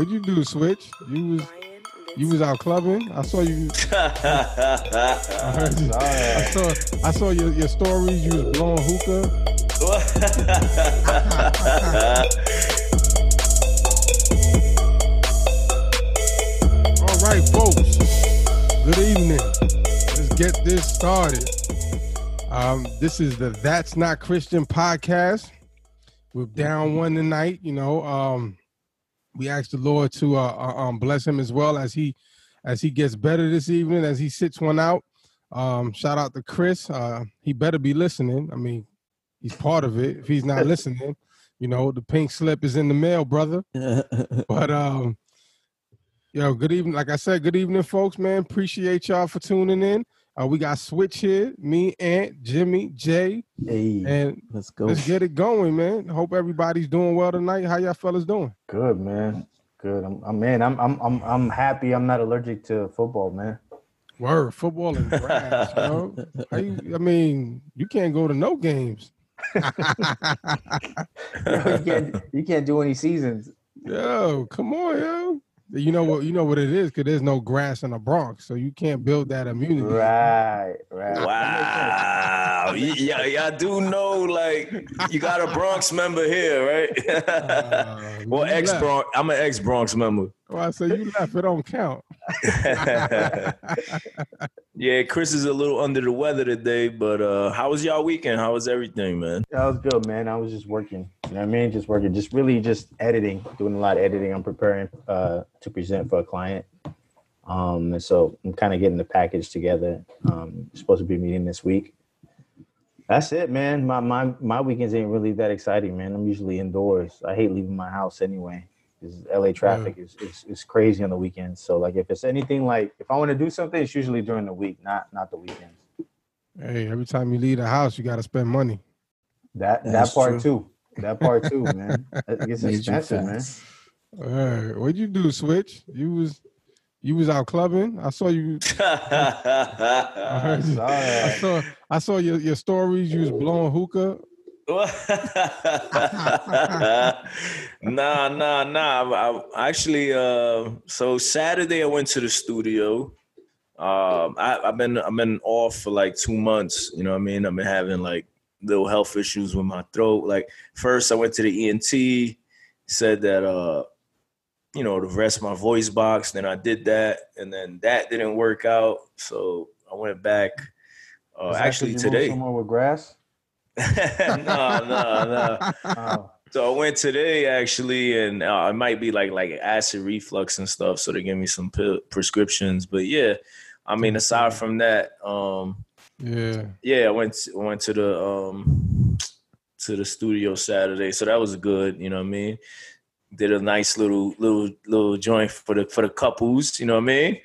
What'd you do, Switch? You was you was out clubbing. I saw you. I, heard you. I saw I saw your, your stories. You was blowing hookah. All right, folks. Good evening. Let's get this started. Um, this is the That's Not Christian podcast. We're down one tonight. You know, um, we ask the Lord to uh, uh, um, bless him as well as he as he gets better this evening as he sits one out. Um, shout out to Chris. Uh, he better be listening. I mean, he's part of it. If he's not listening, you know, the pink slip is in the mail, brother. but um, yo, good evening. Like I said, good evening, folks. Man, appreciate y'all for tuning in. Uh, we got Switch here, me, Aunt, Jimmy, Jay, Hey, and let's go. let's get it going, man. Hope everybody's doing well tonight. How y'all fellas doing? Good man. Good. I'm, I'm man. I'm I'm I'm I'm happy. I'm not allergic to football, man. Word, football and grass, you, I mean, you can't go to no games. you can't you can't do any seasons. Yo, come on, yo. You know what? You know what it is because there's no grass in the Bronx, so you can't build that immunity. Right. Right. Wow. Y- yeah, y'all do know like you got a Bronx member here, right? Uh, well, you ex. Bronx. I'm an ex Bronx member. Oh, I said you left. It don't count. yeah, Chris is a little under the weather today, but uh how was y'all weekend? How was everything, man? That was good, man. I was just working. You know what I mean? Just working. Just really just editing. Doing a lot of editing. I'm preparing uh to present for a client. Um and so I'm kind of getting the package together. Um supposed to be meeting this week. That's it, man. My my my weekends ain't really that exciting, man. I'm usually indoors. I hate leaving my house anyway. Because LA traffic is, is is crazy on the weekends. So like if it's anything like if I want to do something, it's usually during the week, not not the weekends. Hey, every time you leave the house, you got to spend money. That That's that part true. too. That part too, man. It gets Major expensive, man. facts. All right, what'd you do, Switch? You was you was out clubbing. I saw you. I heard you. I saw I saw your, your stories. You was blowing hookah. nah, nah, nah. I, I actually, uh, so Saturday I went to the studio. Um, I, I've been I've been off for like two months. You know what I mean? I've been having like little health issues with my throat. Like first I went to the ENT, said that uh, you know, to rest my voice box. Then I did that, and then that didn't work out. So I went back. Uh, actually today. somewhere with grass. no, no, no. Oh, So I went today actually, and uh, it might be like like acid reflux and stuff. So they gave me some pill- prescriptions. But yeah, I mean, aside from that, um, Yeah. yeah, I went to, went to the um to the studio Saturday, so that was good. You know what I mean? Did a nice little little little joint for the for the couples. You know what I mean?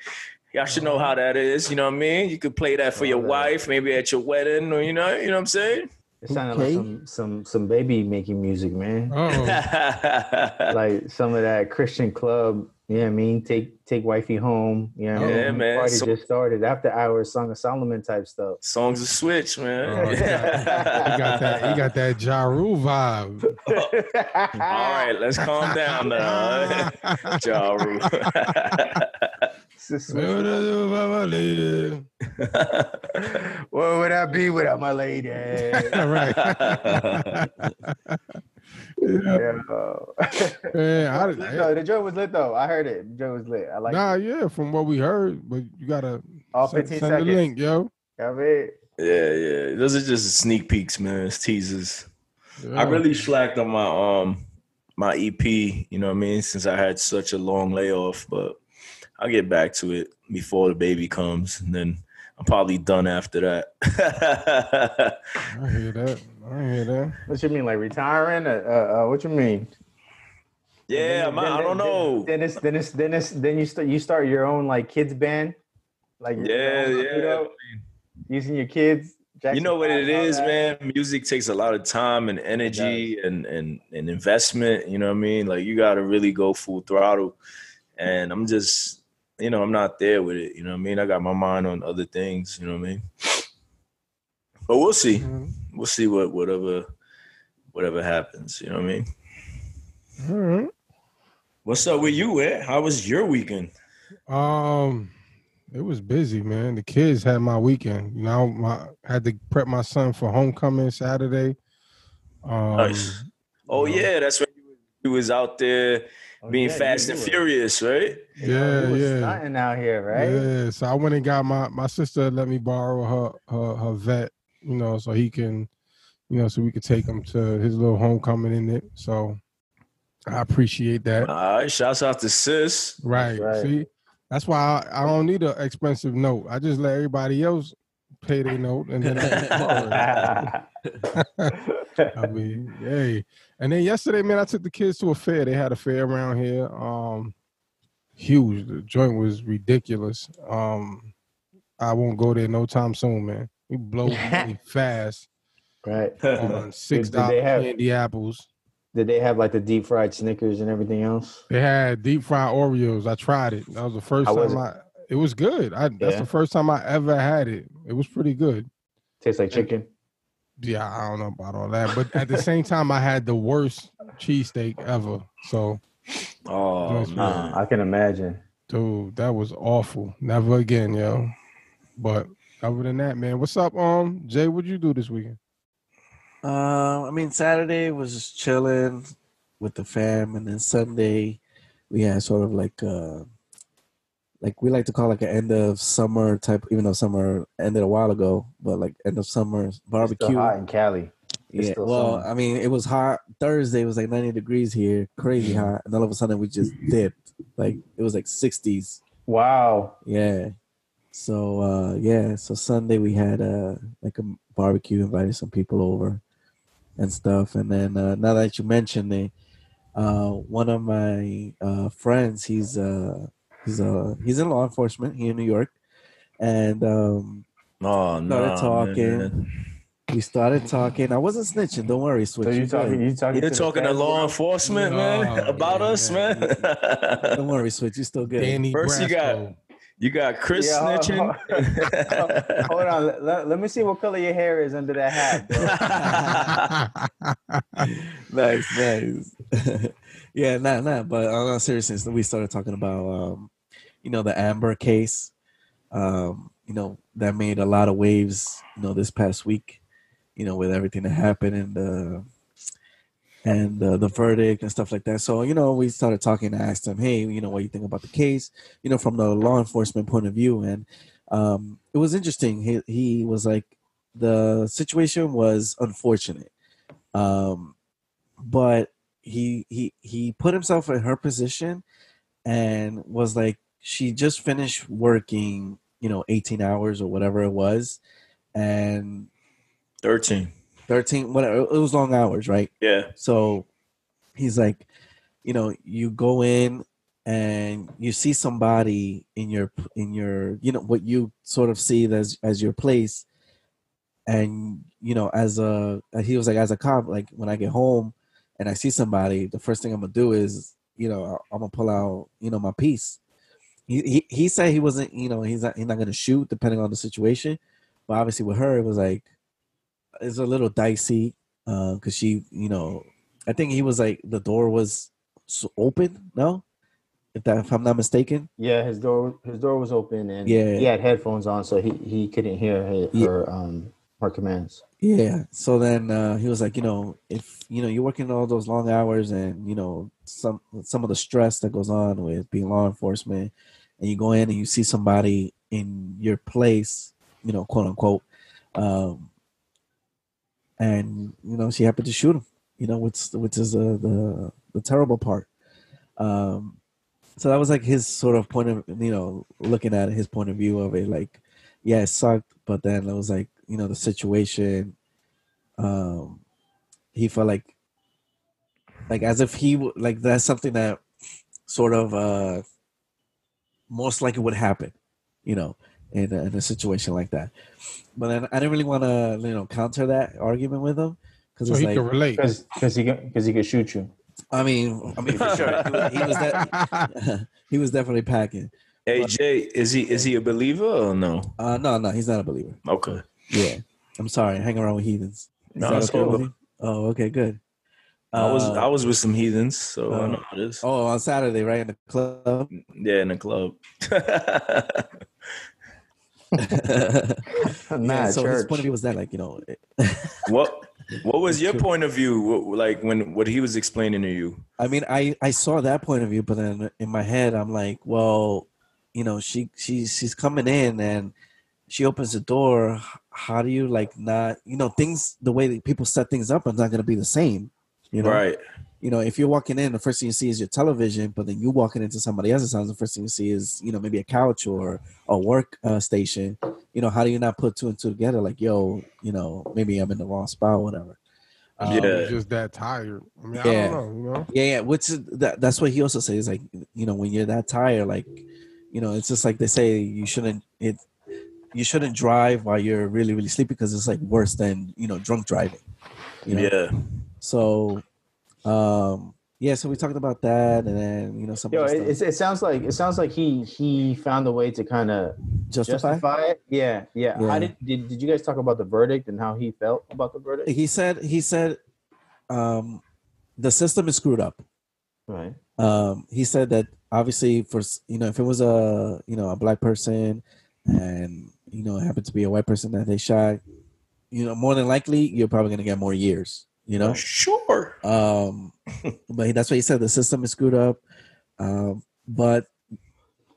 Y'all should know how that is. You know what I mean? You could play that for your wife, maybe at your wedding, or you know, you know what I'm saying? it sounded Okay. like some some some baby making music, man. Oh, Like some of that Christian club. You know what I mean? Take take wifey home. You know what I Yeah, mean? man. Party So- just started after hours, Song of Solomon type stuff. Songs of Switch, man. Oh, you got, you got that. You got that Ja Rule vibe. All right, let's calm down now. Ja Rule. Where would I be without my lady? right. Yeah. Yeah, I- Lit though. the joint was lit though. I heard it. The joint was lit. I like Nah, it. yeah, from what we heard, but you gotta all send, 15 send seconds. the link, yo. I mean, yeah, yeah. Those are just sneak peeks, man. It's teasers. Yeah. I really slacked on my um my EP, you know what I mean, since I had such a long layoff, but I'll get back to it before the baby comes, and then I'm probably done after that. I hear that. I hear that. what you mean, like retiring? Uh, uh, uh, what you mean? yeah, Then- man, then- I don't then- know. Then it's then it's then it's then you start you start your own like kids band, like Yeah, own, yeah. you know, using your kids. you know what Five it and all is, that. man. Music takes a lot of time and energy and and and investment. You know what I mean? Like you got to really go full throttle. And I'm just, you know, I'm not there with it. You know what I mean? I got my mind on other things. You know what I mean? But we'll see. Mhm. We'll see what whatever whatever happens. You know what I mean? All right. What's up with you, Ed? How was your weekend? Um, it was busy, man. The kids had my weekend. You know, my had to prep my son for homecoming Saturday. Um, Nice. Oh you know, yeah, that's when He was out there Oh, being yeah, fast and furious, right? You know, Yeah, you was yeah. stunting out here, right? Yeah, so I went and got my my sister let me borrow her her her vet, you know, so he can, you know, so we could take him to his little homecoming in it. So I appreciate that. All right, shouts out to sis. Right. right. See, that's why I, I don't need an expensive note. I just let everybody else pay their note, and then I, I mean, hey. And then yesterday, man, I took the kids to a fair. They had a fair around here. Um, huge. The joint was ridiculous. Um, I won't go there no time soon, man. We blow money fast right. on six dollar did they candy apples. Did they have like the deep fried Snickers and everything else? They had deep fried Oreos. I tried it. That was the first How was time I. It was good. I, that's Yeah? the first time I ever had it. It was pretty good. Tastes like chicken. Yeah, I don't know about all that, but at the same time, I had the worst cheesesteak ever. So, Oh Nice, man. Uh, I can imagine. dude, that was awful. Never again, yo. But other than that, man, what's up, um, Jay? What'd you do this weekend? Uh, I mean, Saturday was just chilling with the fam, and then Sunday we had sort of like uh, like we like to call like an end of summer type, even though summer ended a while ago, but like end of summer It's still barbecue. hot in Cali. It's Yeah, well, summer. I mean, it was hot. Thursday was like 90 degrees here, crazy Mm-hmm. hot, and all of a sudden we just dipped. Like it was like 60s. Wow. Yeah. So uh yeah, so Sunday we had uh like a barbecue, invited some people over and stuff. And then uh now that you mentioned it, uh one of my uh friends, he's uh he's uh he's in law enforcement here in New York. And um Oh no. Started talking. we started talking. I wasn't snitching, don't worry, Switch. So you you talking? good. You talking? You're to talking to law enforcement, man, about yeah, us, man. Don't worry, Switch, you still good. Danny First you got- you got Chris Yeah, hold- snitching. Hold on. Let, let- let me see what color your hair is under that hat, bro. nice, nice. yeah, nah, nah. But on a serious sense, we started talking about, um, you know, the Amber case. Um, you know, that made a lot of waves. You know, this past week. You know, with everything that happened and uh, and uh, the verdict and stuff like that. So you know, we started talking. I asked him, hey, you know, what you think about the case? You know, from the law enforcement point of view, and um, it was interesting. He he was like, the situation was unfortunate. Um, but he he he put himself in her position and was like she just finished working you know 18 hours or whatever it was and 13. 13 whatever it was long hours right Yeah. so he's like you know you go in and you see somebody in your in your you know what you sort of see as as your place and you know as a he was like as a cop like when i get home and i see somebody the first thing i'm gonna do is you know i'm gonna pull out you know my piece he he, he said he wasn't you know he's not he's not gonna shoot depending on the situation but obviously with her it was like it's a little dicey because she you know i think he was like the door was open no if that if i'm not mistaken Yeah, his door his door was open and Yeah. he had headphones on, so he he couldn't hear her, Yeah. her um her commands. Yeah. So then uh, he was like, you know, if you know you're working all those long hours and you know some some of the stress that goes on with being law enforcement, and you go in and you see somebody in your place, you know, quote unquote, um, and you know she happened to shoot him, you know, which which is uh, the the terrible part. Um, so that was like his sort of point of you know looking at it, his point of view of it, like, yeah, it sucked, but then it was like you know the situation um he felt like like as if he like that's something that sort of uh most likely would happen you know in a, in a situation like that but then i didn't really want to you know counter that argument with him because so it's he like can relate. Because because he because he could shoot you. i mean i mean for sure he was, he was, de- he was definitely packing Hey Jay, is he is he a believer or no? uh no no he's not a believer Okay. Yeah. I'm sorry. Hang around with heathens. Is No, that it's okay cool. with you? Oh, okay, good. I was Uh, I was with some heathens, so I uh, know how it is. Oh, on Saturday, right in the club. Yeah, in the club. Nah, so his point of view was that, like, you know, what what was your point of view? What, like when what he was explaining to you? I mean, I I saw that point of view, but then in my head, I'm like, well, you know, she she's she's coming in and she opens the door. How do you like not, you know, things the way that people set things up are not going to be the same. You know, Right. you know, if you're walking in, the first thing you see is your television, but then you walking into somebody else's house, the first thing you see is, you know, maybe a couch or a work uh, station. You know, how do you not put two and two together? Like, yo, you know, maybe I'm in the wrong spot, whatever. Um, Yeah. I was just that tired. I mean, I Yeah. don't know, you know. yeah, yeah. Which is that, that's what he also says. Like, you know, when you're that tired, like, you know, it's just like they say you shouldn't it you shouldn't drive while you're really really sleepy because it's like worse than you know drunk driving. You know? Yeah. So, um, yeah. So we talked about that, and then you know some Yo, it, it, sounds like it sounds like he he found a way to kind of justify. justify it. Yeah, yeah. Yeah. How did, did did you guys talk about the verdict and how he felt about the verdict? He said he said, um, the system is screwed up. Right. um, he said that obviously for you know if it was a you know a black person and you know it happened to be a white person that they shot you know more than likely you're probably going to get more years you know Sure. um but that's what he said the system is screwed up um but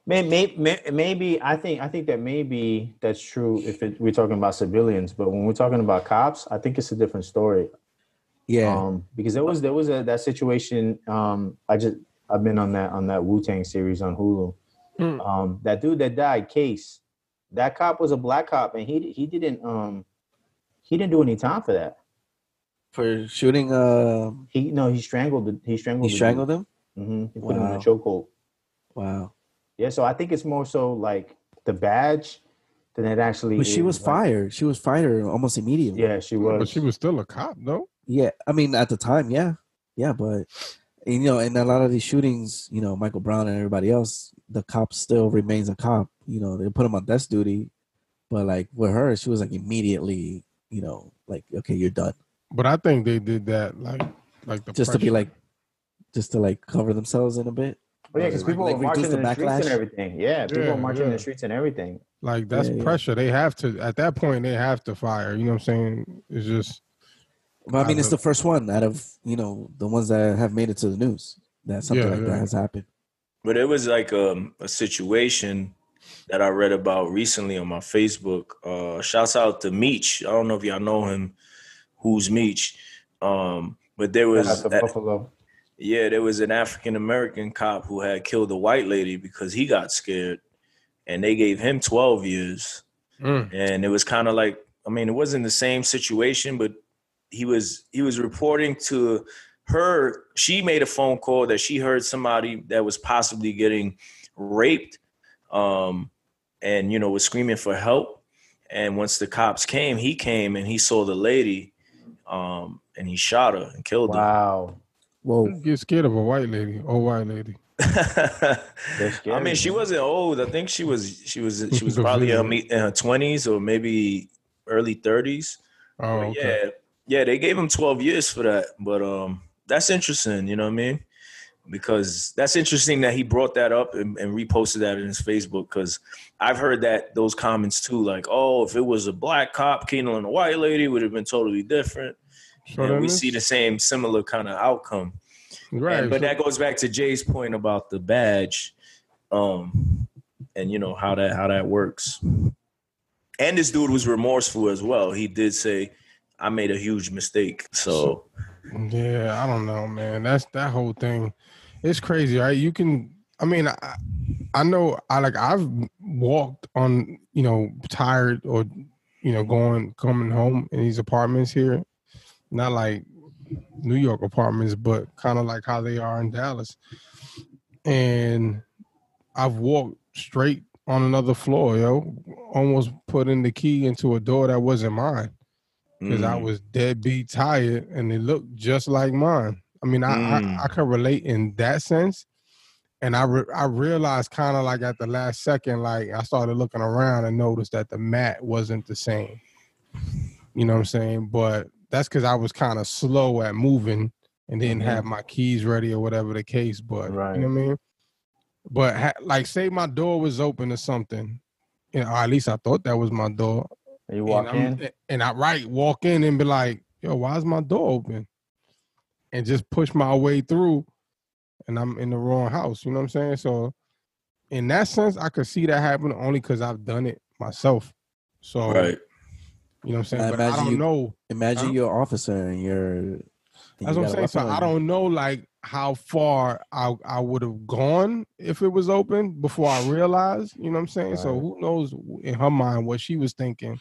Maybe, maybe I think I think that maybe that's true if it, we're talking about civilians, but when we're talking about cops, I think it's a different story. yeah Um, because there was there was a that situation. Um, I just I've been on that on that Wu Tang series on Hulu. Mm. Um, that dude that died, Case, that cop was a black cop, and he he didn't um he didn't do any time for that. For shooting uh He no, he strangled the he strangled he strangled him Mm-hmm. He put him in Wow. a chokehold. wow Yeah, so I think it's more so like the badge than it actually. but she is, was like- fired she was fired almost immediately Yeah, she was. But she was still a cop, though. Yeah, I mean at the time, yeah, yeah, but you know, in a lot of these shootings, you know, Michael Brown and everybody else, the cop still remains a cop. You know, they put him on desk duty, but like with her, she was like immediately, you know, like okay, you're done, But I think they did that like like the just to be like, just to like cover themselves in a bit. Oh, yeah, because people Like, were marching in the the streets backlash? and everything. Yeah, people Yeah, were marching in the streets and everything. like that's Yeah, yeah. pressure. They have to at that point they have to fire. You know what I'm saying? It's just But I mean, I it's the first one out of you know the ones that have made it to the news that something Yeah, like yeah. that has happened. But it was like um, a situation that I read about recently on my Facebook. Uh, shouts out to Meech. I don't know if y'all know him. Who's Meech? Um, but there was to that- Buffalo. yeah, there was an African American cop who had killed a white lady because he got scared, and they gave him twelve years. mm, and it was kind of like i mean it wasn't the same situation but he was he was reporting to her she made a phone call that she heard somebody that was possibly getting raped um and you know was screaming for help and once the cops came he came and he saw the lady um and he shot her and killed her. Wow. Whoa, get scared of a white lady, old white lady. I mean, she wasn't old. I think she was. She was. She was probably in her me- in her twenties or maybe early thirties. Oh, okay. yeah, yeah, they gave him 12 years for that. But um, that's interesting, you know what I mean? Because that's interesting that he brought that up and, and reposted that in his Facebook. Because I've heard that those comments too, like, oh, if it was a black cop killing a white lady, it would have been totally different. So and we it's- see the same similar kind of outcome. right. And- but that goes back to Jay's point about the badge, um, and you know how that how that works. And this dude was remorseful as well. He did say, "I made a huge mistake." So Yeah, I don't know, man. That's that whole thing. It's crazy, right? You can. I mean, I, I know. I like. I've walked on, you know, tired or, you know, going coming home in these apartments here. Not like New York apartments, but kind of like how they are in Dallas. And I've walked straight on another floor, yo. Almost putting the key into a door that wasn't mine because I mm. was dead beat tired and it looked just like mine. I mean, I Mm. I, I could relate in that sense, and I re- I realized kind of like at the last second, like I started looking around and noticed that the mat wasn't the same. You know what I'm saying? But that's because I was kind of slow at moving and didn't Mhm. have my keys ready or whatever the case. But Right. you know what I mean. But ha- like, say my door was open or something, you know, or at least I thought that was my door. You walk and in. and I right walk in and be like, "Yo, why is my door open?" And just push my way through, and I'm in the wrong house. You know what I'm saying? So, in that sense, I could see that happen only because I've done it myself. So, Right. you know what I'm saying? I but I don't you- know. Imagine Huh? you're an officer and you're. That's you what I'm saying. So I don't know like how far I I would have gone if it was open before I realized. You know what I'm saying? So who knows in her mind what she was thinking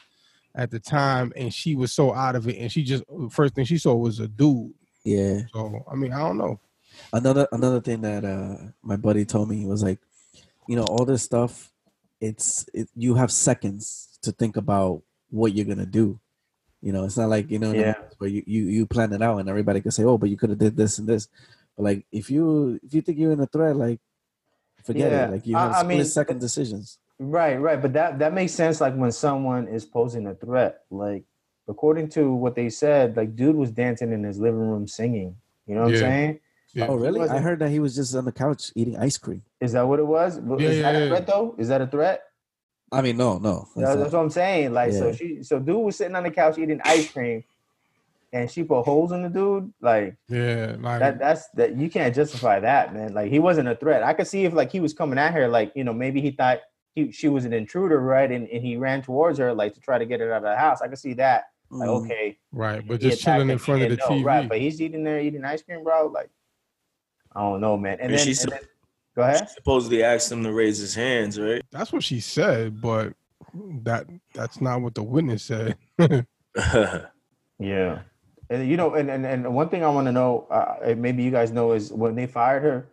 at the time, and she was so out of it, and she just first thing she saw was a dude. Yeah. So I mean, I don't know. another another thing that uh my buddy told me was like you know all this stuff it's it, you have seconds to think about what you're gonna do you know it's not like you know Yeah. moments where you, you you plan it out and everybody can say oh but you could have did this and this but like if you if you think you're in a threat like forget Yeah, it like you I- have I split mean, second decisions Right, right. But that that makes sense like when someone is posing a threat. Like according to what they said, like dude was dancing in his living room singing. You know what Yeah. I'm saying? Yeah. oh really i heard that he was just on the couch eating ice cream Is that what it was? Yeah, is yeah, that yeah. a threat though? Is that a threat? i mean no no That's, That's that's what I'm saying. Like so she so dude was sitting on the couch eating ice cream and she put holes in the dude. Like Yeah, like that that's that you can't justify that, man. Like he wasn't a threat. I could see if like he was coming at her, like, you know, maybe he thought he she was an intruder, right? And, and he ran towards her like to try to get her out of the house. I could see that. Like, Mm. okay. right, but just chilling in front of the no, TV. Right, but he's eating there eating ice cream, bro. Like I don't know, man. And And then, she's and sup- then- go ahead. Supposedly asked him to raise his hands, right? That's what she said, but that that's not what the witness said. Yeah. And you know, and, and, and one thing I want to know, uh, maybe you guys know, is when they fired her,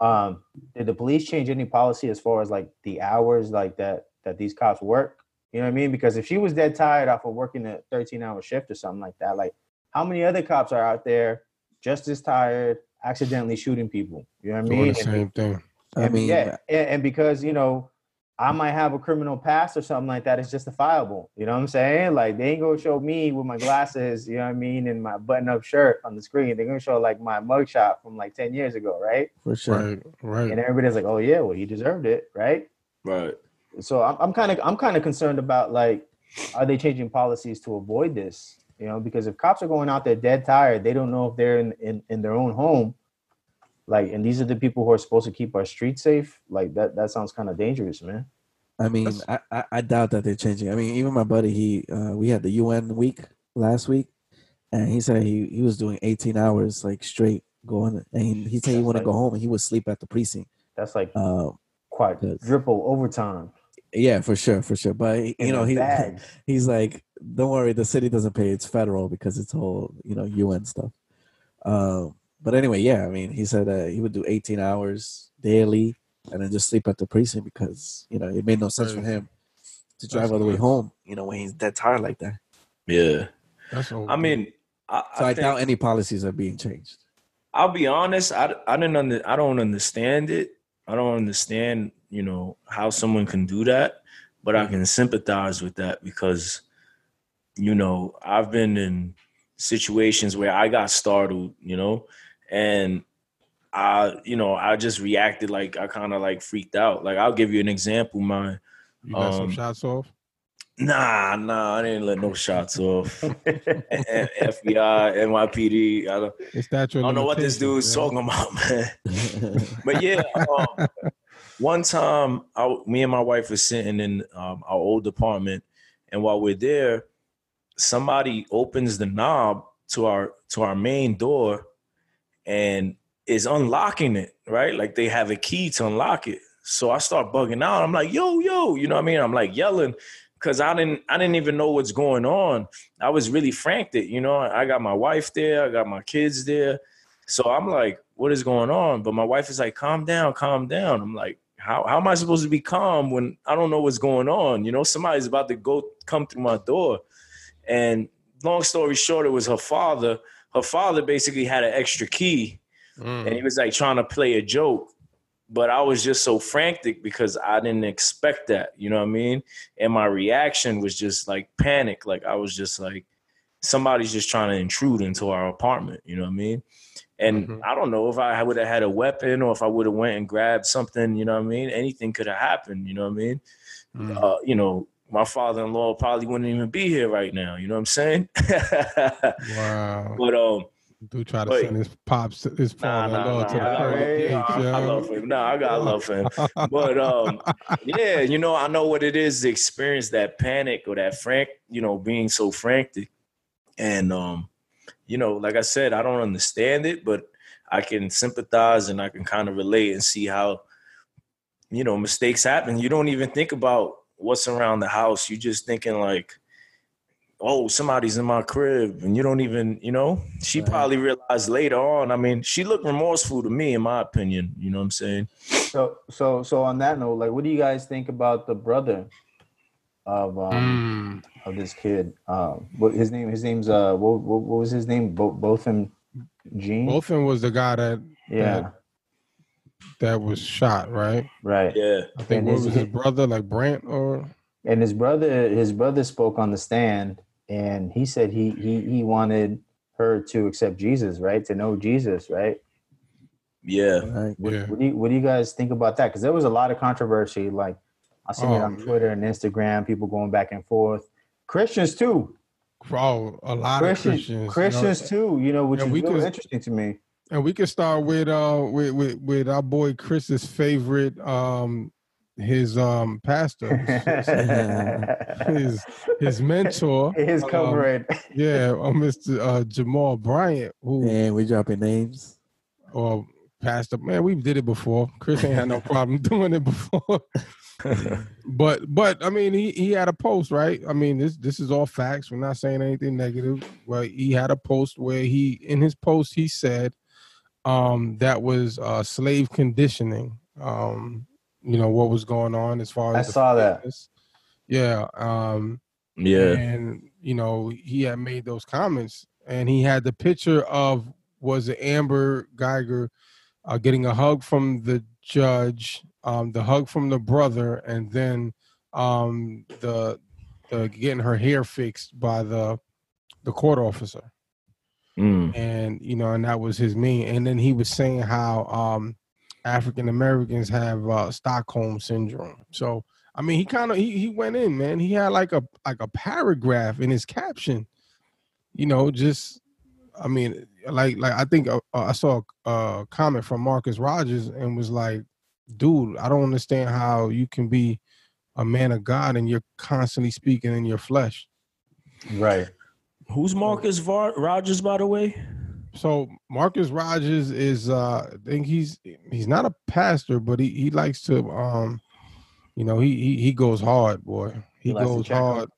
um, did the police change any policy as far as like the hours like that that these cops work? You know what I mean? Because if she was dead tired off of working a 13 hour shift or something like that, like how many other cops are out there just as tired, accidentally shooting people? You know what I Doing mean? the And- same thing. i and, mean yeah, and, and because you know, I might have a criminal past or something like that. It's justifiable. You know what I'm saying? Like they ain't gonna show me with my glasses, you know what I mean, and my button-up shirt on the screen. They're gonna show like my mugshot from like 10 years ago, right? for sure Right, right. And everybody's like, "Oh yeah, well he deserved it, right?" right. So I'm, I'm kind of I'm kind of concerned about like, are they changing policies to avoid this? You know, because if cops are going out there dead tired, they don't know if they're in, in, in their own home. Like, and these are the people who are supposed to keep our streets safe. Like that that sounds kind of dangerous, man. I mean, I, I, I doubt that they're changing. I mean, even my buddy, he uh, we had the UN week last week, and he said he, he was doing 18 hours like straight going, and he, he said he That's want to like- go home and he would sleep at the precinct. That's like Uh, quadruple overtime. Yeah, for sure, for sure. But in you know, he bags. he's like, don't worry, the city doesn't pay; it's federal because it's all you know UN stuff. Um, but anyway, yeah, I mean, he said that he would do 18 hours daily and then just sleep at the precinct because you know it made no sense for him to drive That's all the way home. You know, when he's that tired like that. Yeah. That's I mean, I, So I, I doubt any policies are being changed. I'll be honest. I, I didn't under, I don't understand it. I don't understand, you know, how someone can do that. But I can sympathize with that because, you know, I've been in situations where I got startled, you know, and I, you know, I just reacted like I kind of like freaked out. Like I'll give you an example. My you some um, shots off. Nah, nah, I didn't let no shots off. FBI, NYPD. I don't, I don't know what this dude's talking about, man. But yeah, um, one time, I, me and my wife were sitting in um, our old apartment, and while we're there, somebody opens the knob to our to our main door, and is unlocking it. Right, like they have a key to unlock it. So I start bugging out. I'm like, "Yo, yo," you know what I mean? I'm like yelling because I didn't I didn't even know what's going on. I was really franked it, you know. I got my wife there, I got my kids there. So I'm like, what is going on? But my wife is like, calm down, calm down. I'm like, how, how am I supposed to be calm when I don't know what's going on? You know, somebody's about to go come through my door. And long story short, it was her father. Her father basically had an extra key and he Mm. was like trying to play a joke. But I was just so frantic because I didn't expect that, you know what I mean? And my reaction was just like panic. Like I was just like, somebody's just trying to intrude into our apartment, you know what I mean? And Mhm. I don't know if I would have had a weapon or if I would have went and grabbed something, you know what I mean? Anything could have happened, you know what I mean? Mm. Uh, you know, my father-in-law probably wouldn't even be here right now, you know what I'm saying? Wow. but um Do try to Wait. send his pops, his Nah, father-in-law nah, to the nah, I, pearly hey, gates, I, I love him. Nah, I got love for him. But um, yeah, you know, I know what it is to experience that panic or that frank, you know, being so frantic. And um, you know, like I said, I don't understand it, but I can sympathize and I can kind of relate and see how, you know, mistakes happen. You don't even think about what's around the house. You're just thinking like, oh, somebody's in my crib, and you don't even, you know. She Right. probably realized later on. I mean, she looked remorseful to me, in my opinion. You know what I'm saying? So so so on that note, like, what do you guys think about the brother of um Mm. of this kid? Um, what his name? His name's uh, what what, what was his name? Both both him, Jean. Botham was the guy that Yeah. that was shot, right? Right. Yeah. I think And what his- was his brother, like Brandt or And his brother, his brother spoke on the stand, and he said he he he wanted her to accept Jesus, right? To know Jesus, right? Yeah. Right. What, Yeah. what do you what do you guys think about that? Because there was a lot of controversy. Like I seen it Oh, on man. Twitter and Instagram, people going back and forth. Christians too. oh, a lot Christian, of Christians. Christians, you know, too. You know, which Yeah, is we really could- interesting to me. and we can start with uh with, with with our boy Chris's favorite um his um pastor his his mentor His um, yeah uh, Mr. Uh, Jamal Bryant who And we dropping names. or pastor man we did it before. Chris ain't had no problem doing it before. But but I mean he he had a post right? I mean this this is all facts. We're not saying anything negative well he had a post where he in his post he said um that was uh slave conditioning. Um you know what was going on as far I as the saw that. yeah um Yeah. and you know he had made those comments and he had the picture of was it amber Guyger uh, getting a hug from the judge um, the hug from the brother and then um, the, the getting her hair fixed by the the court officer Mm. and you know and that was his mean. and then he was saying how um african americans have uh stockholm syndrome so i mean he kind of he, he went in man he had like a like a paragraph in his caption you know just i mean like like i think uh, uh, i saw a, a comment from marcus rogers and was like dude i don't understand how you can be a man of god and you're constantly speaking in your flesh Right. Who's Marcus Var- Rogers, by the way? So Marcus Rogers is uh I think he's he's not a pastor, but he, he likes to um you know he he, he goes hard, boy. He, He goes check hard.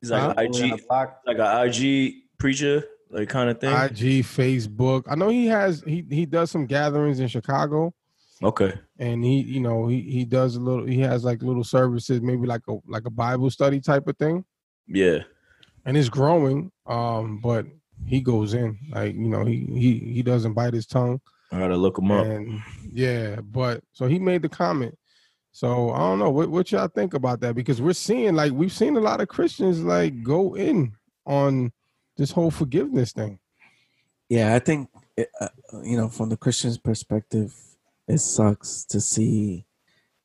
He's like an IG, like an IG preacher, like kind of thing. IG, Facebook. I know he has he he does some gatherings in Chicago okay. and he you know he he does a little he has like little services, maybe like a like a Bible study type of thing. Yeah. And it's growing. Um, but he goes in. Like, you know, he he he doesn't bite his tongue. I gotta look him up. And yeah, but so he made the comment. So I don't know what what y'all think about that because we're seeing like we've seen a lot of Christians like go in on this whole forgiveness thing. Yeah, I think it, uh, you know from the Christian's perspective, it sucks to see,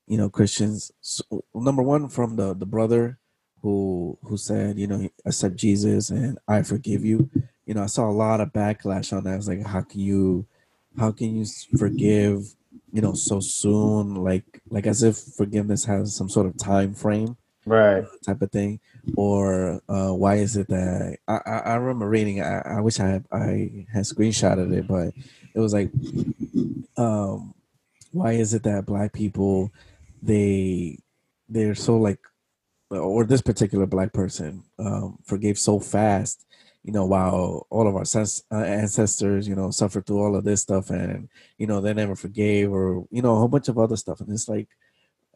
you know, Christians. So, number one, from the the brother who who said, you know, accept Jesus and I forgive you. You know, I saw a lot of backlash on that. I was like, how can you, how can you forgive, you know, so soon? Like like as if forgiveness has some sort of time frame Right. type of thing or uh why is it that i i, I remember reading I, I wish i had i had screenshotted it but it was like um why is it that black people they they're so like or this particular black person um forgave so fast you know while all of our uh, ancestors you know suffered through all of this stuff and you know they never forgave or you know a whole bunch of other stuff and it's like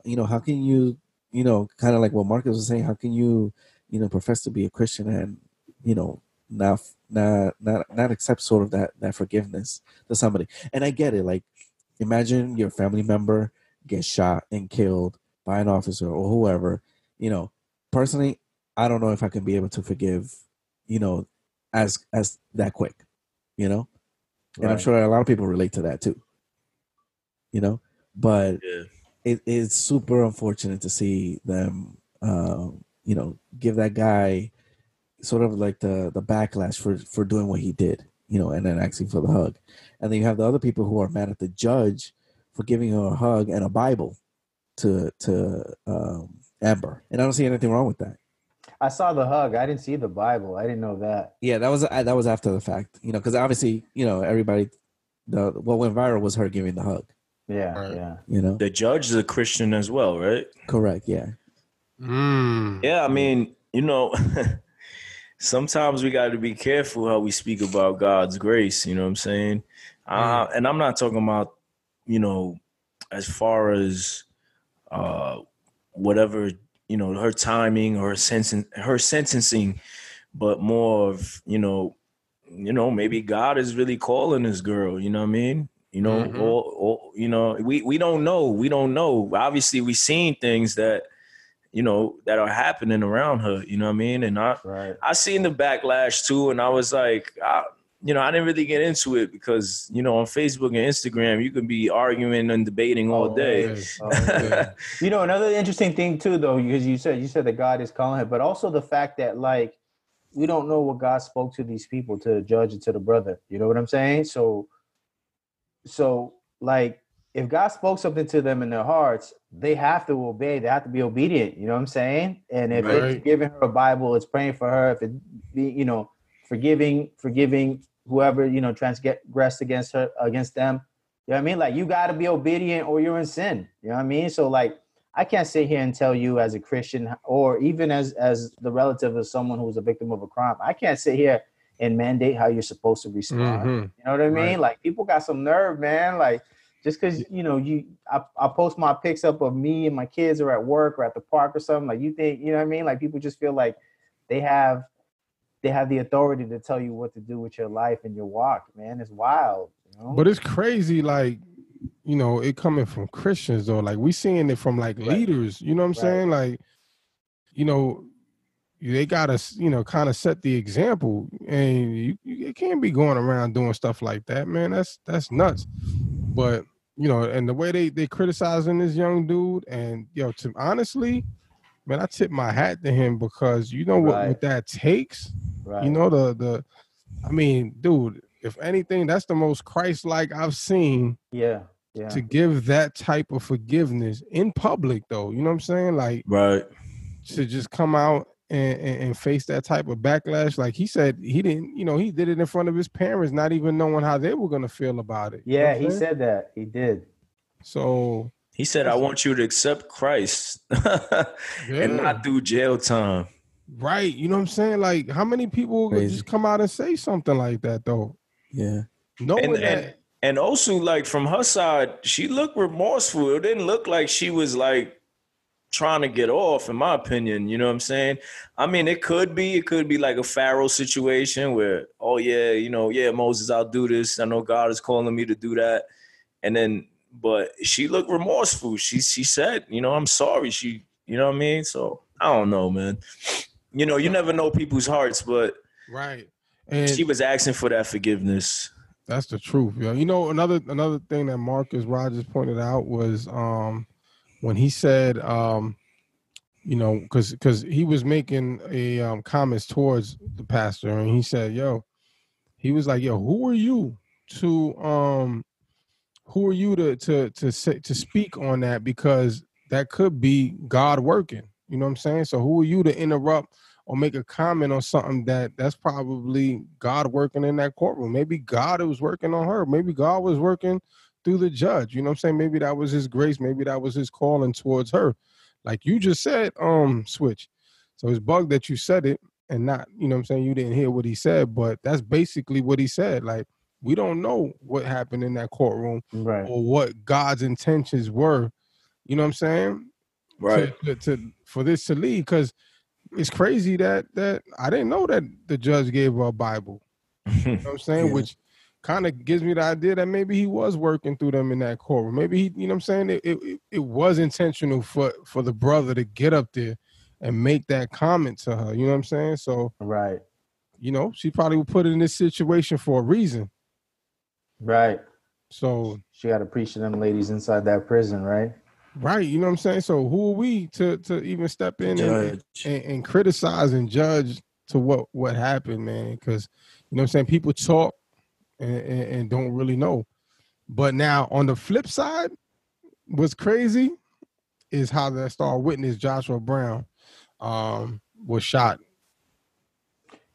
you know how can you you know, kind of like what Marcus was saying, how can you, you know, profess to be a Christian and, you know, not not not not accept sort of that that forgiveness to somebody? And I get it. Like, imagine your family member gets shot and killed by an officer or whoever. You know, personally, I don't know if I can be able to forgive, you know, as as that quick. You know, and I'm sure a lot of people relate to that too. You know, but Yeah. it is super unfortunate to see them, um, you know, give that guy sort of like the the backlash for for doing what he did, you know, and then asking for the hug, and then you have the other people who are mad at the judge for giving her a hug and a Bible to to um, Amber, and I don't see anything wrong with that. I saw the hug. I didn't see the Bible. I didn't know that. Yeah, that was that was after the fact, you know, because obviously, you know, everybody, the what went viral was her giving the hug, Yeah, Right. yeah. you know. The judge is a Christian as well, right? Correct. Yeah. Mm. Yeah, I mean, you know, sometimes we got to be careful how we speak about God's grace. You know what I'm saying? Uh, and I'm not talking about, you know, as far as uh, whatever you know her timing or her sentencing, her sentencing, but more of you know, you know, maybe God is really calling this girl. You know what I mean? You know, Mhm. or, or you know, we we don't know. We don't know. Obviously, we seen things that you know that are happening around her. You know what I mean? And I Right. I seen the backlash too, and I was like, I, you know, I didn't really get into it because you know on Facebook and Instagram you can be arguing and debating all Oh, day. Yes. Oh, yeah. you know, another interesting thing too, though, because you said you said that God is calling her, but also the fact that like we don't know what God spoke to these people, to the judge and to the brother. You know what I'm saying? So, so like if God spoke something to them in their hearts, they have to obey. They have to be obedient. You know what I'm saying? And if it's giving her a Bible, it's praying for her. If it be, you know, forgiving, forgiving whoever you know transgressed against her, against them. You know what I mean? Like you got to be obedient or you're in sin. You know what I mean? So like I can't sit here and tell you as a Christian or even as as the relative of someone who's a victim of a crime. I can't sit here and mandate how you're supposed to respond. Mhm. You know what I mean? Right. Like people got some nerve, man. Like just because you know you, I, I post my pics up of me and my kids are at work or at the park or something. Like you think, you know what I mean? Like people just feel like they have, they have the authority to tell you what to do with your life and your walk. Man, it's wild. You know? But it's crazy, like you know, it coming from Christians though. Like we seeing it from like Right. leaders. You know what I'm Right. saying? Like, you know, they gotta you know kind of set the example, and you, you it can't be going around doing stuff like that, man. That's that's nuts. But you know, and the way they they criticizing this young dude, and yo, to honestly, man, I tip my hat to him because you know what Right. what that takes. Right. You know the the, I mean, dude. If anything, that's the most Christ-like I've seen yeah, yeah. to give that type of forgiveness in public, though. You know what I'm saying? Like Right. to just come out and, and, and face that type of backlash. Like he said, he didn't. You know, he did it in front of his parents, not even knowing how they were gonna feel about it. You know yeah, he saying? said that. He did. So He said, "I want you to accept Christ and not do jail time." Right. You know what I'm saying? Like how many people would Crazy. just come out and say something like that, though? Yeah. No And, that. and and also like from her side, she looked remorseful. It didn't look like she was like trying to get off, in my opinion. You know what I'm saying? I mean, it could be, it could be like a Pharaoh situation where, oh yeah, you know, yeah, Moses, I'll do this. I know God is calling me to do that. And then, but she looked remorseful. She she said, you know, I'm sorry. She, you know what I mean? So I don't know, man. You know, you never know people's hearts, but right. And she was asking for that forgiveness. That's the truth. Yeah. You know, another another thing that Marcus Rogers pointed out was um when he said um you know because because he was making a um comments towards the pastor and he said yo he was like yo who are you to um who are you to to to say to speak on that because that could be god working you know what i'm saying so who are you to interrupt or make a comment on something that that's probably God working in that courtroom. Maybe God was working on her. Maybe God was working through the judge. You know what I'm saying? Maybe that was his grace. Maybe that was his calling towards her. Like you just said, um, switch. So it's bug that you said it and not, you know what I'm saying? You didn't hear what he said, but that's basically what he said. Like, we don't know what happened in that courtroom Right. or what God's intentions were. You know what I'm saying? Right. to, to, to for this to lead because it's crazy that that I didn't know that the judge gave her a Bible. You know what I'm saying? Yeah. Which kind of gives me the idea that maybe he was working through them in that courtroom. Maybe he, you know what I'm saying? It, it it was intentional for for the brother to get up there and make that comment to her. You know what I'm saying? So, Right. you know, she probably would put in this situation for a reason. Right. So She got to preach to them ladies inside that prison, right? Right, you know what I'm saying. So who are we to to even step in and, and, and criticize and judge to what what happened, man? Because you know what I'm saying. People talk and, and, and don't really know. But now on the flip side, what's crazy is how that star witness Joshua Brown um was shot.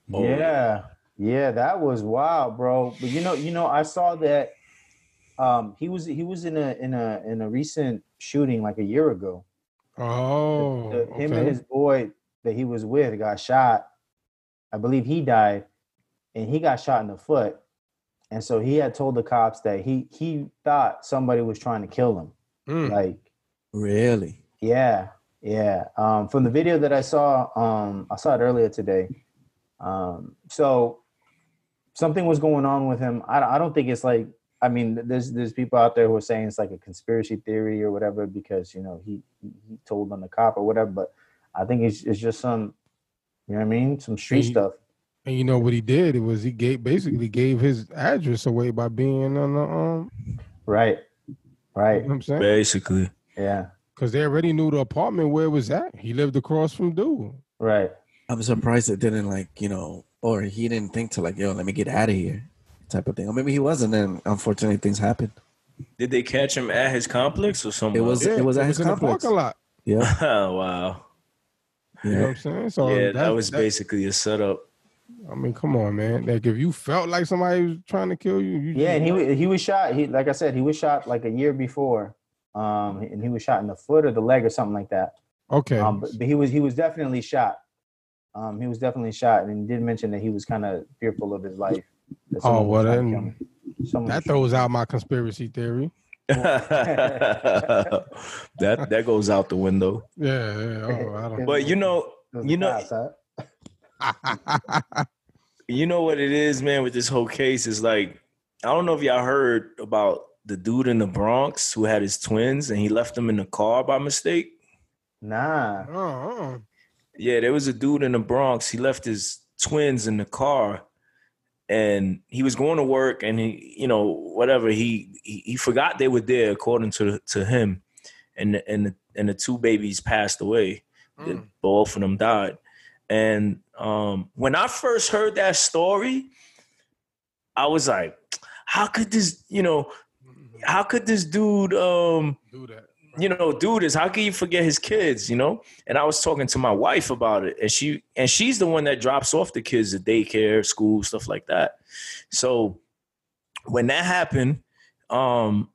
Yeah, yeah, that was wild, bro. But you know, you know, I saw that um he was he was in a in a in a recent shooting like a year ago. Oh, The- him okay. and his boy that he was with got shot. I believe he died, and he got shot in the foot. And so he had told the cops that he he thought somebody was trying to kill him. Mm. Like, Really? yeah, yeah. Um, from the video that I saw, um, I saw it earlier today. Um, so something was going on with him. I, I don't think it's like. I mean, there's there's people out there who are saying it's like a conspiracy theory or whatever because you know he he he told on the cop or whatever. But I think it's it's just some, you know what I mean, some street He- stuff. And you know what he did? It was he gave basically gave his address away by being on the um. Right, You right, know what I'm saying? Basically. yeah, Because they already knew the apartment where it was at. He lived across from dude. right. I'm surprised it didn't like you know, or he didn't think to like, yo, let me get out of here, type of thing. Or maybe he wasn't, and unfortunately things happened. Did they catch him at his complex or something? It was- Yeah, it was at his in the complex. a lot. Yeah, oh, wow. You know what yeah. I'm saying? So yeah, that that's- was basically a setup. I mean, come on, man. Like if you felt like somebody was trying to kill you, you Yeah, and he just- wa- he was shot. He like I said, he was shot like a year before. Um, and he was shot in the foot or the leg or something like that. okay. Um, but, but he was he was definitely shot. Um, he was definitely shot, and he did mention that he was kind of fearful of his life. Oh, that Oh, well, then kill him. Someone that throws out my conspiracy theory. that that goes out the window. Yeah, yeah. Oh, I don't. But you know, it was the you know, you know what it is, man. With this whole case, is like I don't know if y'all heard about the dude in the Bronx who had his twins and he left them in the car by mistake. Nah, Oh, oh. Yeah, there was a dude in the Bronx. He left his twins in the car, and he was going to work, and he, you know, whatever. He he, he forgot they were there, according to to him, and and the, and the two babies passed away. Mm. Both of them died, and um, when I first heard that story, I was like, how could this, you know, how could this dude um do that. You know, dude, is How can you forget his kids? You know, and I was talking to my wife about it, and she and she's the one that drops off the kids at daycare, school, stuff like that. So when that happened, um,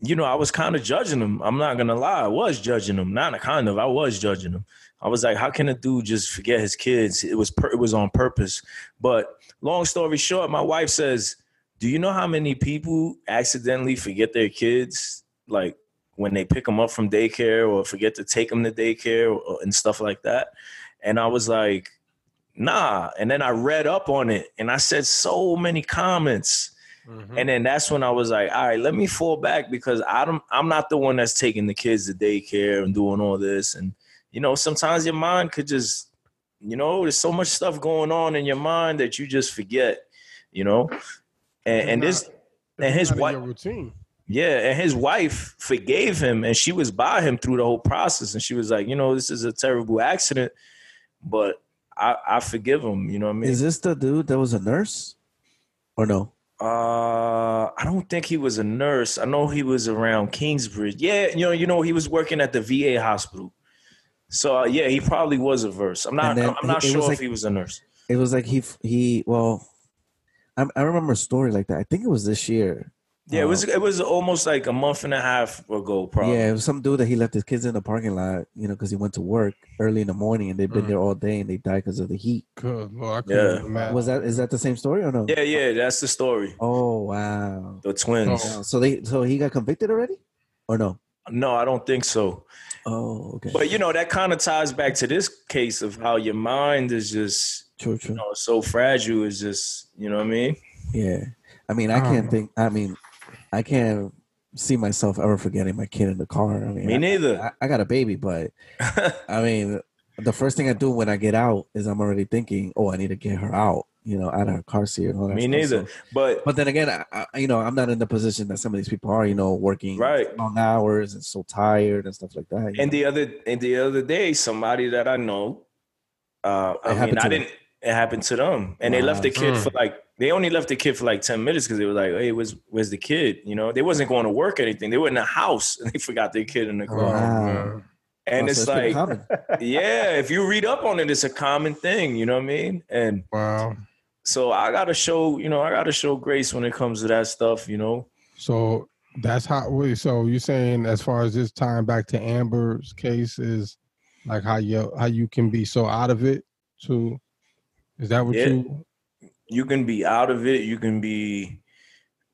you know, I was kind of judging him. I'm not gonna lie, I was judging him. Not a kind of, I was judging him. I was like, how can a dude just forget his kids? It was per- it was on purpose. But long story short, my wife says, "Do you know how many people accidentally forget their kids? Like when they pick them up from daycare or forget to take them to daycare or, and stuff like that. And I was like, nah. And then I read up on it and I said so many comments. Mhm. And then that's when I was like, all right, let me fall back because I don't I'm not the one that's taking the kids to daycare and doing all this. And you know, sometimes your mind could just, you know, there's so much stuff going on in your mind that you just forget, you know. And, and this and his wife- routine. Yeah, and his wife forgave him, and she was by him through the whole process. And she was like, you know, this is a terrible accident, but I, I forgive him. You know what I mean? Is this the dude that was a nurse, or no? uh, I don't think he was a nurse. I know he was around Kingsbridge. Yeah, you know, you know, he was working at the VA hospital. So uh, yeah, he probably was a verse. I'm not. I'm not sure like- if he was a nurse. It was like he he well, I, I remember a story like that. I think it was this year. Yeah, it was. Um, It was almost like a month and a half ago, probably. Yeah, it was some dude that he left his kids in the parking lot, you know, because he went to work early in the morning and they've been Mm. there all day and they died because of the heat. Good Lord, Yeah. imagine. Was that is that the same story or no? yeah, yeah. That's the story. Oh wow. The twins. Oh. So they so he got convicted already, or no? No, I don't think so. Oh okay. But you know, that kind of ties back to this case of how your mind is just, true, true. you know, so fragile. Is just, you know what I mean? Yeah. I mean, I Um, can't think. I mean, I can't see myself ever forgetting my kid in the car. I mean, Me neither. I, I got a baby, but I mean, the first thing I do when I get out is I'm already thinking, oh, I need to get her out you know, out of her car seat and all that. Me stuff. neither. So- But but then again, I, I, you know, I'm not in the position that some of these people are. You know, working Right. long hours and so tired and stuff like that. and know. the other and the other day, somebody that I know, uh, I mean, I didn't. It happened to them, and they left the kid Wow. for like they only left the kid for like ten minutes because they were like, "Hey, where's where's the kid?" You know, they wasn't going to work or anything. They were in the house and they forgot their kid in the car. Wow. and Oh, it's so like, yeah, if you read up on it, it's a common thing. You know what I mean? And Wow. so I gotta show, you know, I gotta show grace when it comes to that stuff. You know, So that's how. Wait, so you're saying as far as this tying back to Amber's case is like how you how you can be so out of it too. Is that what Yeah. you? You can be out of it. You can be,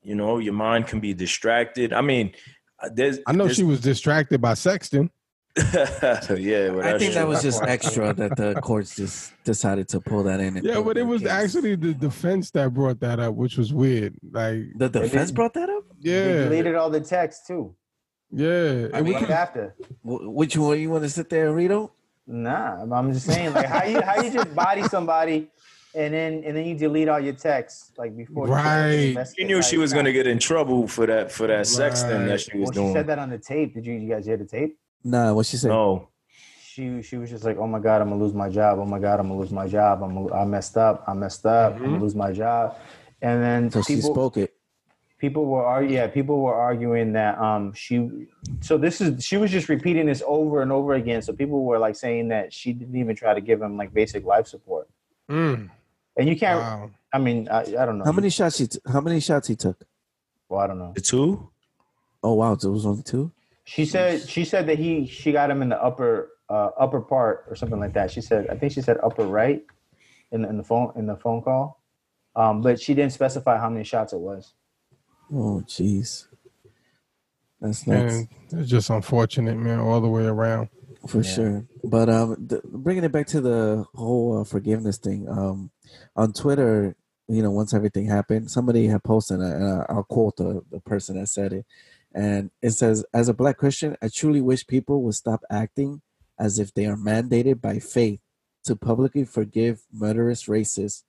you know, your mind can be distracted. I mean, uh, there's. I know there's- she was distracted by sexting. yeah, well, I that's think that was just extra that the courts just decided to pull that in. Yeah, but it was case. actually the defense that brought that up, which was weird. Like, the defense didn't- brought that up. They yeah, deleted all the text too. yeah. I It mean- was- Right after. Which one you want to sit there and read on? Nah, I'm just saying, like how you how you just body somebody, and then and then you delete all your texts like before. you Right. investigate. She knew she was nah. gonna get in trouble for that for that sexting Right. that she was Well, she doing. said that on the tape. Did you you guys hear the tape? Nah, what she said? No, She she was just like, oh my god, I'm gonna lose my job. Oh my god, I'm gonna lose my job. I'm I messed up. I messed up. I'm Mhm. gonna lose my job. And then So she spoke it. people were ar- yeah people were arguing that um she so this is she was just repeating this over and over again. So people were like saying that she didn't even try to give him like basic life support. Mm, And you can't. wow. I mean, I, I don't know. How many shots he? T- how many shots he took? Well, I don't know. the two. Oh wow, it was only two. She said she said that he she got him in the upper uh, upper part or something like that. She said I think she said upper right in the, in the phone in the phone call, um, but she didn't specify how many shots it was. Oh jeez, that's nuts And it's just unfortunate, man, all the way around. For Yeah. sure. But um, th- bringing it back to the whole uh, forgiveness thing, um, on Twitter, you know, once everything happened, somebody had posted, and uh, I'll quote the, the person that said it, and it says, "As a Black Christian, I truly wish people would stop acting as if they are mandated by faith to publicly forgive murderous racists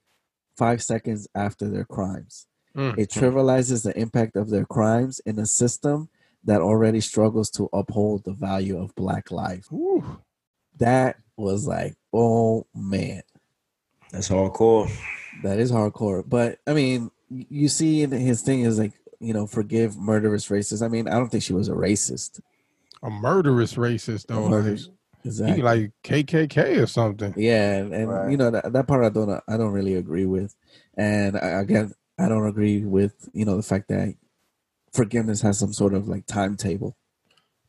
five seconds after their crimes." Mm. It trivializes the impact of their crimes in a system that already struggles to uphold the value of black life. Whew. That was like, oh man, That's hardcore. that is hardcore. But I mean, you see, in his thing is like, you know, forgive murderous racists. I mean, I don't think she was a racist. A murderous racist though. Murderous. Like, Exactly. he like KKK or something. yeah, and, and Right. you know that, that part I don't I don't really agree with, and I, again I don't agree with you know the fact that forgiveness has some sort of like timetable.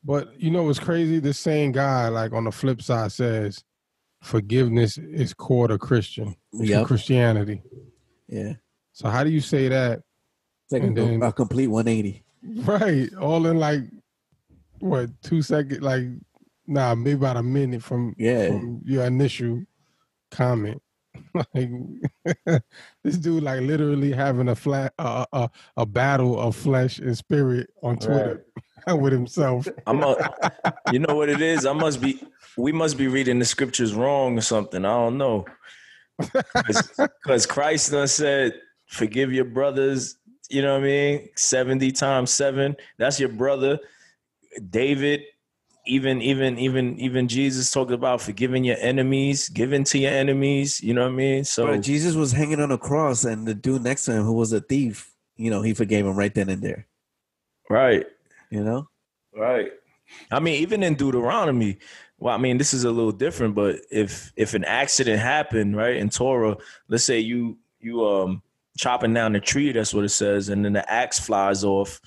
But you know what's crazy? This same guy, like on the flip side, says forgiveness is core to Christian to Yep. Christianity. Yeah, So how do you say that? it's like And a, then- a complete 180. Right, all in like what two seconds? Like nah, maybe about a minute from Yeah. from your initial comment. like this dude, like literally having a flat a a, a battle of flesh and spirit on Twitter with himself. I'm a, you know what it is? I must be. We must be reading the scriptures wrong or something. I don't know. Because Christ done said, "Forgive your brothers." You know what I mean? Seventy times seven. That's your brother. David, even even even even Jesus talked about forgiving your enemies, giving to your enemies. You know what I mean? So Bro, Jesus was hanging on a cross, and the dude next to him, who was a thief, you know, he forgave him right then and there. right. You know, Right. I mean, even in Deuteronomy, well, I mean, this is a little different, but if if an accident happened, right, in Torah, let's say you you um chopping down a tree, that's what it says, and then the axe flies off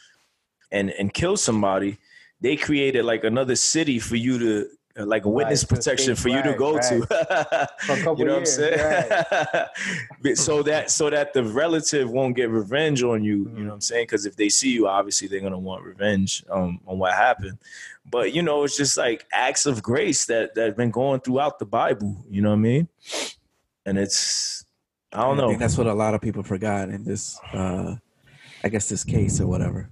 and and kills somebody, they created like another city for you to like a witness Right, protection for you to go right. to. For a couple you know what I'm saying? So that so that the relative won't get revenge on you. You know what I'm saying? Because if they see you, obviously they're gonna want revenge um, on what happened. But you know, it's just like acts of grace that that have been going throughout the Bible. You know what I mean? And it's I don't I know. think that's what a lot of people forgot in this, uh I guess, this case or whatever.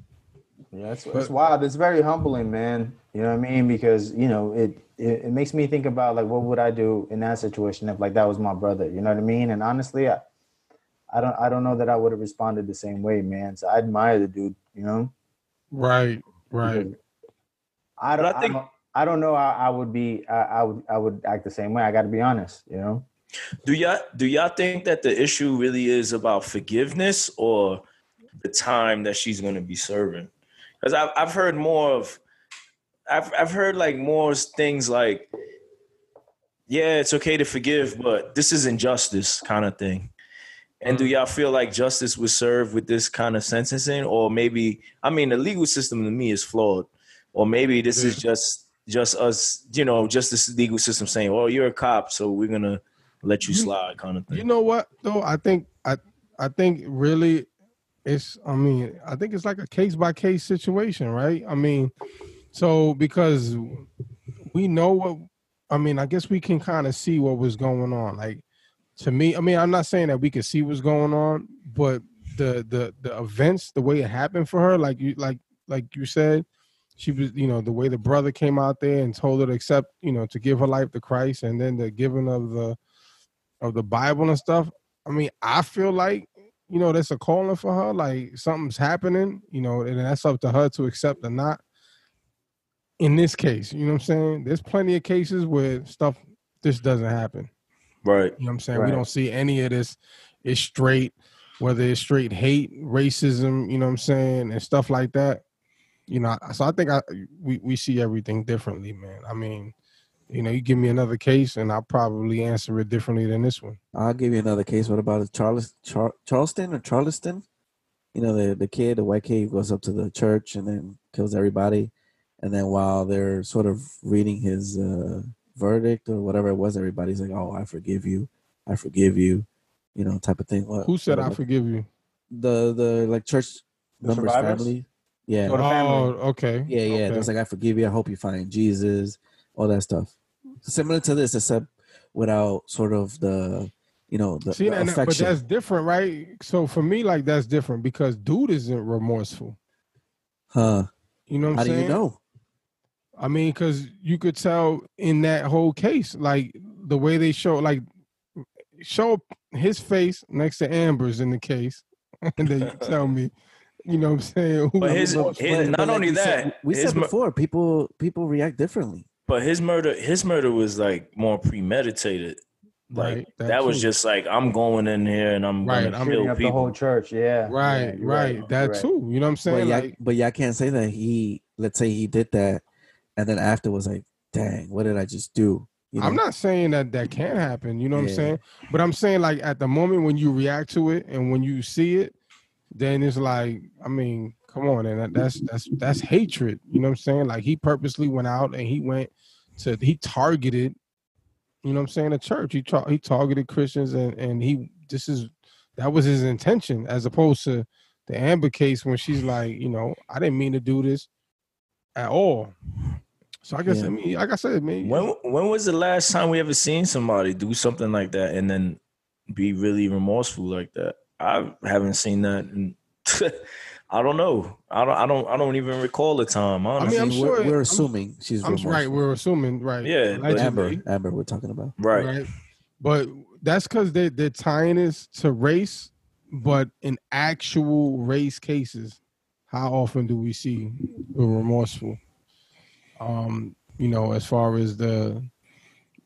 Yeah, it's, But- it's wild. It's very humbling, man. You know what I mean? Because you know it, it it makes me think about like what would I do in that situation if like that was my brother. You know what I mean? And honestly, I I don't I don't know that I would have responded the same way, man. So I admire the dude, you know. Right, right. I don't. But I I, think- don't I don't know. how I would be. I, I would. I would act the same way. I got to be honest. You know. Do y'all do y'all think that the issue really is about forgiveness or the time that she's going to be serving? Because I've I've heard more of, I've I've heard like more things like, yeah, it's okay to forgive, but this is injustice kind of thing. And do mm. y'all feel like justice was served with this kind of sentencing, or maybe I mean the legal system to me is flawed, or maybe this is just just us, you know, just this legal system saying, "Oh, you're a cop, so we're gonna let you You- slide," kind of thing. You know what though? I think I I think really it's I mean, I think it's like a case by case situation, right? I mean, so because we know what I mean, I guess we can kind of see what was going on. Like to me, I mean, I'm not saying that we could see what's going on, but the the the events, the way it happened for her, like you like like you said, she was, you know, the way the brother came out there and told her to accept, you know, to give her life to Christ, and then the giving of the of the Bible and stuff. I mean, I feel like you know that's a calling for her. Like something's happening, you know, and that's up to her to accept or not. In this case, you know what I'm saying? There's plenty of cases where stuff this doesn't happen. Right. You know what I'm saying? We don't see any of this. It's straight, whether it's straight hate, racism, you know what I'm saying, and stuff like that. You know, so I think I we, we see everything differently, man. I mean, you know, you give me another case and I'll probably answer it differently than this one. I'll give you another case. What about Charles Char- Charleston or Charleston? You know, the the kid, the white kid, who goes up to the church and then kills everybody, and then while they're sort of reading his uh, verdict or whatever it was, everybody's like, "Oh, I forgive you, I forgive you," you know, type of thing. What, Who said what I forgive you? the the like church The members survivors? family? Yeah, Oh. Oh, okay. yeah, yeah. okay. It was like, "I forgive you. I hope you find Jesus." All that stuff. Similar to this, except without sort of the you know the, See, the and that- but that's different, right? So for me, like that's different because dude isn't remorseful. huh? You know what How I'm do saying? you know? I mean, because you could tell in that whole case, like the way they show, like show his face next to Amber's in the case, and then you tell me, you know what I'm saying? But his- was his- remorseful. not only we said, that, we his said mur- before, people people react differently. But his murder, his murder was like more premeditated. Like Right, that, that was just like I'm going in here and I'm Right, gonna I'm Shooting kill up the whole church. Yeah. right, Yeah, you're right, that right. too. You know what I'm But saying? yeah, Like, but yeah, I can't say that he. Let's say he did that, and then after was like, "Dang, what did I just do?" You I'm not saying that that can't happen. You know what I'm saying? But I'm saying like at the moment when you react to it and when you see it, then it's like, I mean, come on, and that, that's that's that's hatred. You know what I'm saying? Like he purposely went out and he went to he targeted, you know what I'm saying, a church. He tra- he targeted Christians and and he this is that was his intention as opposed to the Amber case when she's like, you know, I didn't mean to do this at all. So I guess Yeah. I mean, like I said, man, When when was the last time we ever seen somebody do something like that and then be really remorseful like that? I haven't seen that. In, I don't know. I don't. I don't. I don't even recall the time. I Honestly. mean, I'm sure- we're, we're I'm- assuming she's I'm remorseful. right. We're assuming right. Yeah, but- Amber, Amber, we're talking about. right. right? But that's because they they're tying this to race. But in actual race cases, how often do we see a remorseful? Um, you know, as far as the,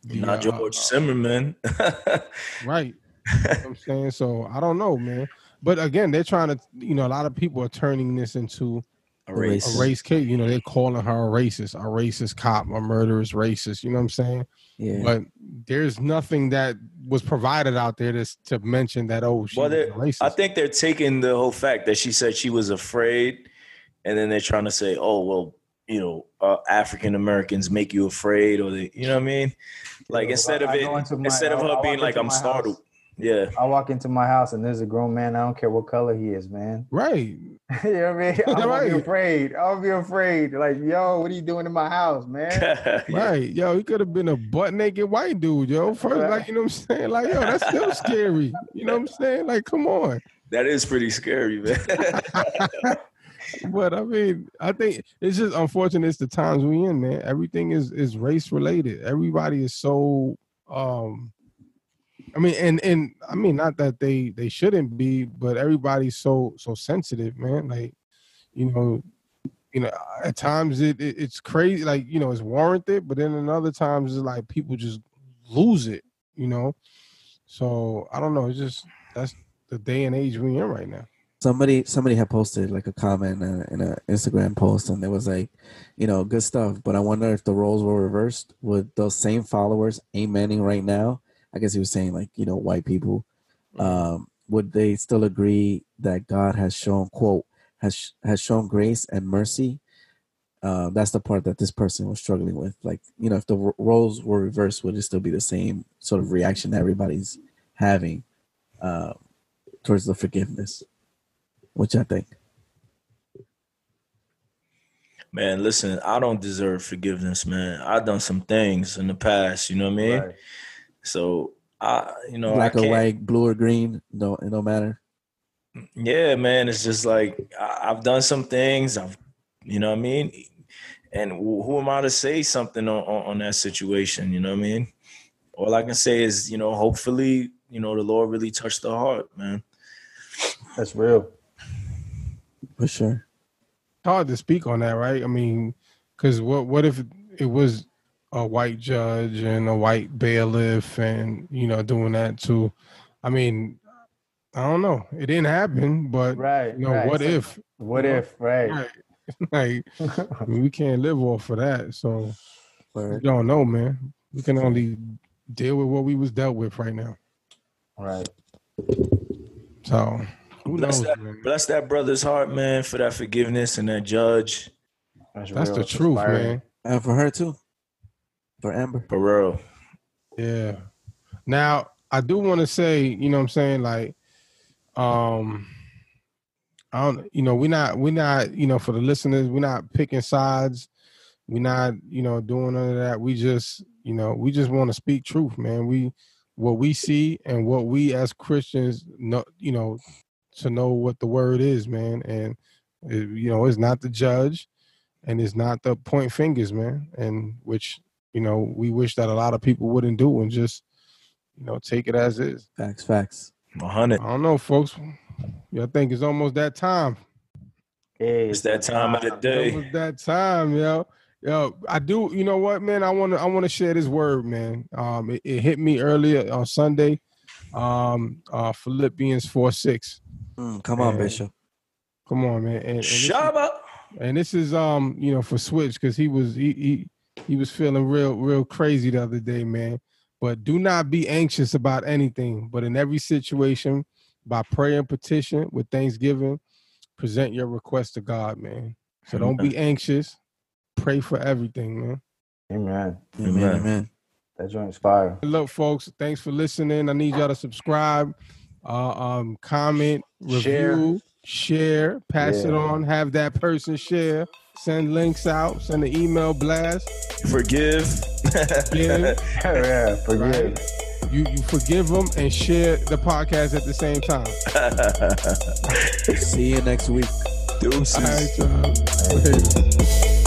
the Not uh, George Zimmerman. right? You know what I'm saying so. I don't know, man. But again, they're trying to. You know, a lot of people are turning this into A race. a race case. You know, they're calling her a racist, a racist cop, a murderous racist. You know what I'm saying? Yeah, but there's nothing that was provided out there to to mention that oh she Well, racist. I think they're taking the whole fact that she said she was afraid, and then they're trying to say, "Oh, well, you know, uh, African Americans make you afraid," or they, you know what I mean? Like Yeah, instead of it, go into my- instead of I- I her walk being like, "I'm startled," house. Yeah, I walk into my house and there's a grown man. I don't care what color he is, man. right. you know what I mean? I'm gonna Right. be afraid. I'll be afraid. Like, yo, what are you doing in my house, man? Right, yo, he could have been a butt naked white dude, yo. First, like you know what I'm saying, like yo, that's still scary. You know what I'm saying? Like, come on. that is pretty scary, man. But I mean, I think it's just unfortunate. It's the times we in, man. Everything is is race related. Everybody is so um I mean, and and I mean, not that they they shouldn't be, but everybody's so so sensitive, man. Like, you know, you know, at times it, it it's crazy, like you know, it's warranted, but then in other times it's like people just lose it, you know. So I don't know. It's just that's the day and age we're in right now. somebody somebody had posted like a comment in, in an Instagram post, and it was like, you know, good stuff. But I wonder if the roles were reversed, would those same followers amening right now? I guess he was saying like, you know, white people, um, would they still agree that God has shown quote has has shown grace and mercy? Uh, that's the part that this person was struggling with. Like, you know, if the ro- roles were reversed, would it still be the same sort of reaction that everybody's having uh, towards the forgiveness? Which I think. Man, listen, I don't deserve forgiveness, man. I've done some things in the past, you know what I mean? Right. So I, you know, black I or white, blue or green, no, it don't matter. Yeah, man. It's just like I, I've done some things. I've, you know what I mean? And who, who am I to say something on, on, on that situation? You know what I mean? All I can say is, you know, hopefully, you know, the Lord really touched the heart, man. That's real. For sure. hard to speak on that, right? I mean, because what what if it was a white judge and a white bailiff, and you know, doing that too? I mean, I don't know. It didn't happen, but Right. you know, right. what So, if? What you know, if? Right. Right. like I mean, we can't live off of that, so we Word. don't know, man. We can only deal with what we was dealt with right now. right. So who Bless knows, that, man? bless that brother's heart, man, for that forgiveness and that judge. That's, That's real. the truth, inspiring. man. And for her too. For Amber. For real. Yeah. Now, I do want to say, you know what I'm saying, like um I don't you know, we're not we're not, you know, for the listeners, we're not picking sides. We're not, you know, doing none of that. We just, you know, we just want to speak truth, man. We what we see and what we as Christians know, you know, to know what the word is, man. And it, you know, it's not the judge and it's not the point fingers, man. And which you know, we wish that a lot of people wouldn't do and just, you know, take it as is. Facts, facts. A hundred. I don't know, folks. I think it's almost that time. Hey, It's that time of the It's day. almost that time, yo. Yo, I do. You know what, man? I want to. I want to share this word, man. Um, it, it hit me earlier on Sunday. Um, uh, Philippians four six. Mm, come on, Man. Bishop. Come on, man. And, and this is- and this is um you know for switch because he was he, he he was feeling real real crazy the other day man but do not be anxious about anything but in every situation by prayer and petition with thanksgiving present your request to god man so don't be anxious pray for everything man Amen. Amen, Amen. amen. That joint's fire. look folks thanks for listening i need y'all to subscribe uh um comment review share pass it on have that person share send links out send an email blast Forgive. Yeah. yeah, forgive. you you forgive them and share the podcast at the same time. See you next week. Deuces. All right, y'all. Later.